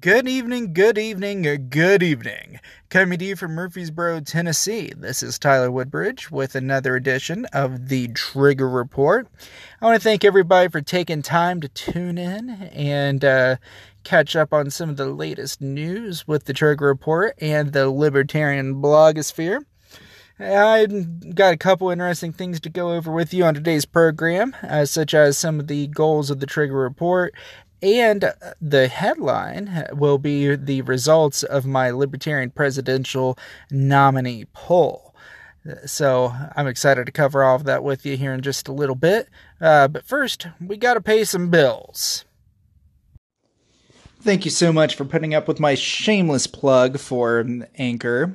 Good evening, good evening, good evening. Coming to you from Murfreesboro, Tennessee. This is Tyler Woodbridge with another edition of the Trigger Report. I want to thank everybody for taking time to tune in and uh, catch up on some of the latest news with the Trigger Report and the Libertarian blogosphere. I've got a couple interesting things to go over with you on today's program, uh, such as some of the goals of the Trigger Report and the headline will be the results of my Libertarian presidential nominee poll. So I'm excited to cover all of that with you here in just a little bit. Uh, but first, we got to pay some bills. Thank you so much for putting up with my shameless plug for Anchor.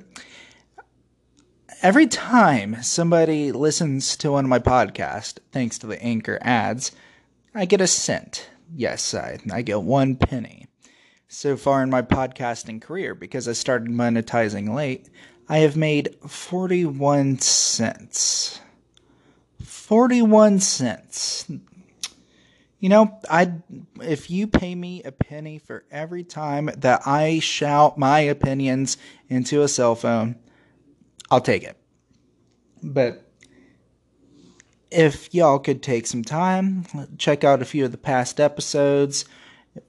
Every time somebody listens to one of my podcasts, thanks to the Anchor ads, I get a cent yes, I, I get one penny. So far in my podcasting career, because I started monetizing late, I have made 41 cents. 41 cents. You know, I if you pay me a penny for every time that I shout my opinions into a cell phone, I'll take it. But if y'all could take some time, check out a few of the past episodes,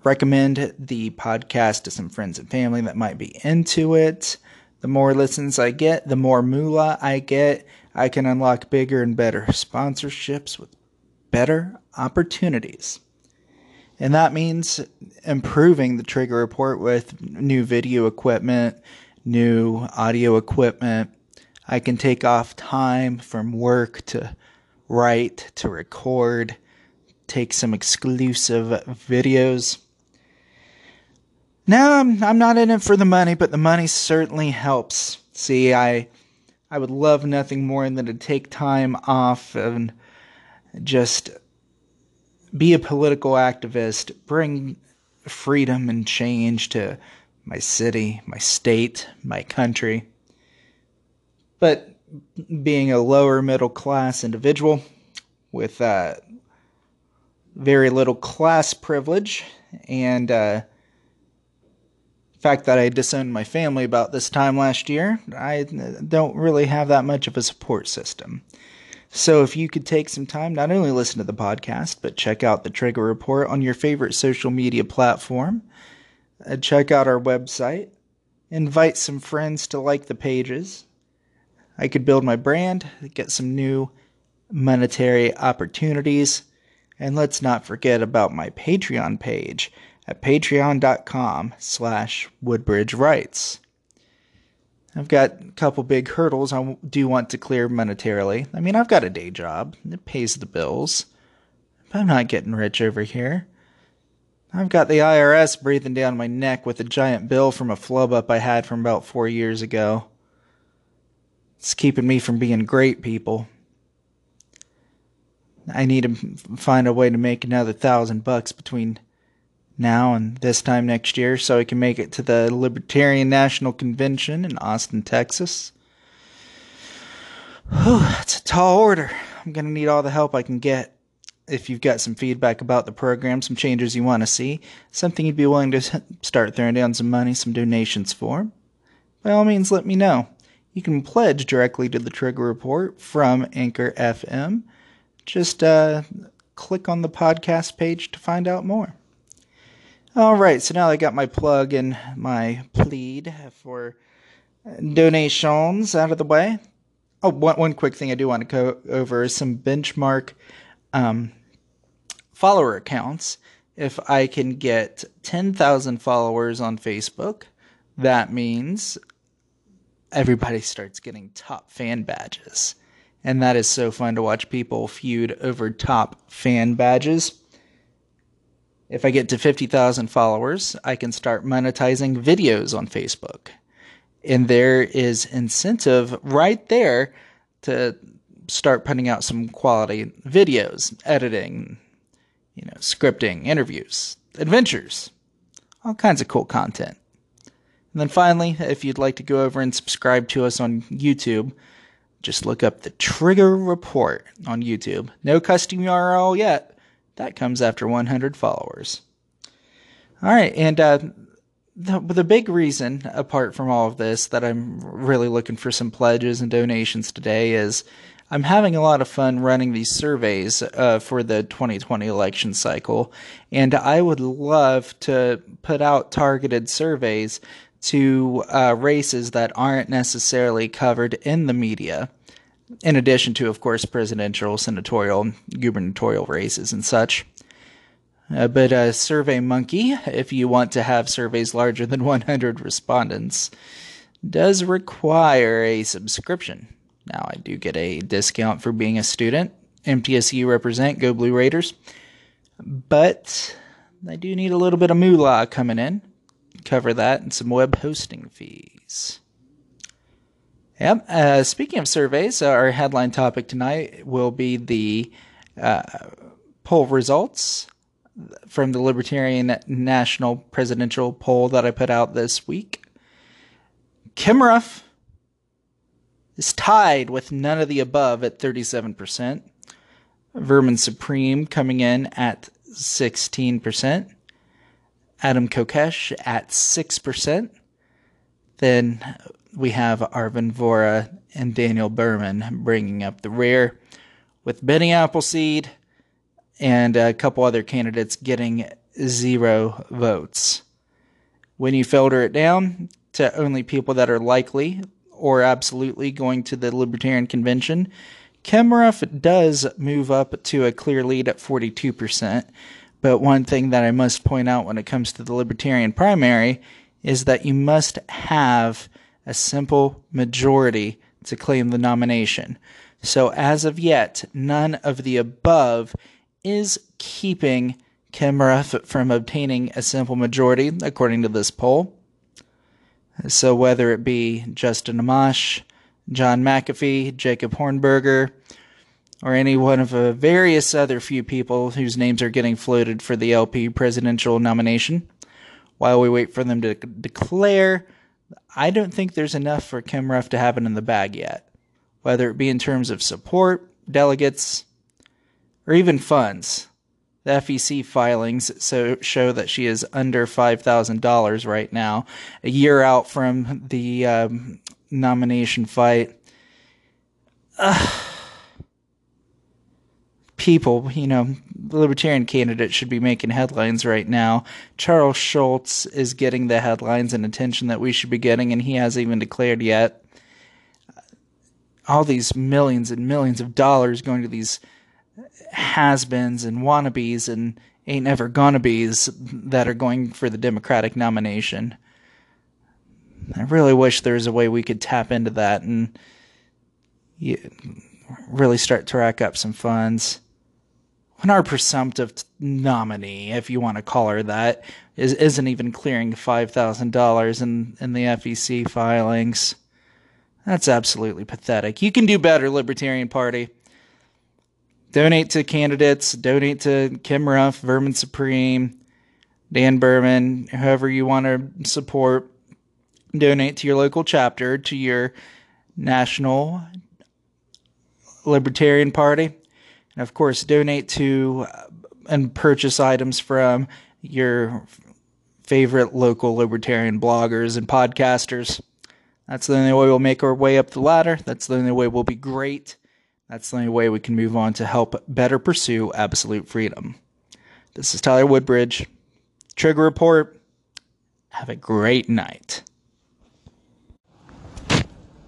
recommend the podcast to some friends and family that might be into it. The more listens I get, the more moolah I get. I can unlock bigger and better sponsorships with better opportunities. And that means improving the trigger report with new video equipment, new audio equipment. I can take off time from work to write, to record, take some exclusive videos. No, I'm, I'm not in it for the money, but the money certainly helps. See, I I would love nothing more than to take time off and just be a political activist, bring freedom and change to my city, my state, my country. But being a lower middle class individual with uh, very little class privilege and uh, fact that I disowned my family about this time last year, I don't really have that much of a support system. So if you could take some time, not only listen to the podcast, but check out the Trigger Report on your favorite social media platform, uh, check out our website, invite some friends to like the pages, I could build my brand, get some new monetary opportunities, and let's not forget about my Patreon page at patreon.com slash woodbridgewrites. I've got a couple big hurdles I do want to clear monetarily. I mean, I've got a day job. It pays the bills. But I'm not getting rich over here. I've got the IRS breathing down my neck with a giant bill from a flub up I had from about four years ago. It's keeping me from being great people. I need to find a way to make another thousand bucks between now and this time next year so I can make it to the Libertarian National Convention in Austin, Texas. Whew, that's a tall order. I'm going to need all the help I can get. If you've got some feedback about the program, some changes you want to see, something you'd be willing to start throwing down some money, some donations for, by all means, let me know. You can pledge directly to the Trigger Report from Anchor FM. Just uh, click on the podcast page to find out more. All right, so now I got my plug and my plead for donations out of the way. Oh, one, one quick thing I do want to go over is some benchmark um, follower accounts. If I can get 10,000 followers on Facebook, that means everybody starts getting top fan badges. And that is so fun to watch people feud over top fan badges. If I get to 50,000 followers, I can start monetizing videos on Facebook. And there is incentive right there to start putting out some quality videos, editing, you know, scripting, interviews, adventures, all kinds of cool content. And then finally, if you'd like to go over and subscribe to us on YouTube, just look up the Trigger Report on YouTube. No custom URL yet. That comes after 100 followers. All right, and uh, the, the big reason, apart from all of this, that I'm really looking for some pledges and donations today is I'm having a lot of fun running these surveys uh, for the 2020 election cycle, and I would love to put out targeted surveys to uh, races that aren't necessarily covered in the media, in addition to, of course, presidential, senatorial, gubernatorial races and such. Uh, but uh, Survey Monkey, if you want to have surveys larger than 100 respondents, does require a subscription. Now, I do get a discount for being a student. MTSU represent, go Blue Raiders. But I do need a little bit of moolah coming in. Cover that and some web hosting fees. Yep. Uh, speaking of surveys, our headline topic tonight will be the uh, poll results from the Libertarian National Presidential poll that I put out this week. Kim Ruff is tied with none of the above at 37%. Vermin Supreme coming in at 16%. Adam Kokesh at 6%. Then we have Arvin Vohra and Daniel Behrman bringing up the rear, with Benny Appleseed and a couple other candidates getting zero votes. When you filter it down to only people that are likely or absolutely going to the Libertarian Convention, Ruff does move up to a clear lead at 42%. But one thing that I must point out when it comes to the Libertarian primary is that you must have a simple majority to claim the nomination. So, as of yet, none of the above is keeping Kim from obtaining a simple majority, according to this poll. So, whether it be Justin Amash, John McAfee, Jacob Hornberger, or any one of a various other few people whose names are getting floated for the LP presidential nomination, while we wait for them to declare, I don't think there's enough for Kim Ruff to have it in the bag yet. Whether it be in terms of support, delegates, or even funds. The FEC filings so show that she is under five thousand dollars right now, a year out from the um, nomination fight. People, you know, the Libertarian candidate should be making headlines right now. Charles Schultz is getting the headlines and attention that we should be getting, and he hasn't even declared yet. All these millions and millions of dollars going to these has-beens and wannabes and ain't never gonna be's that are going for the Democratic nomination. I really wish there was a way we could tap into that and really start to rack up some funds. When our presumptive nominee, if you want to call her that, is isn't even clearing five thousand dollars in in the FEC filings. That's absolutely pathetic. You can do better, Libertarian Party donate to candidates, donate to Kim Ruff, Vermin Supreme, Dan Behrman, whoever you want to support. Donate to your local chapter, to your national Libertarian Party. And of course, donate to uh, and purchase items from your favorite local libertarian bloggers and podcasters. That's the only way we'll make our way up the ladder. That's the only way we'll be great. That's the only way we can move on to help better pursue absolute freedom. This is Tyler Woodbridge. Trigger Report. Have a great night.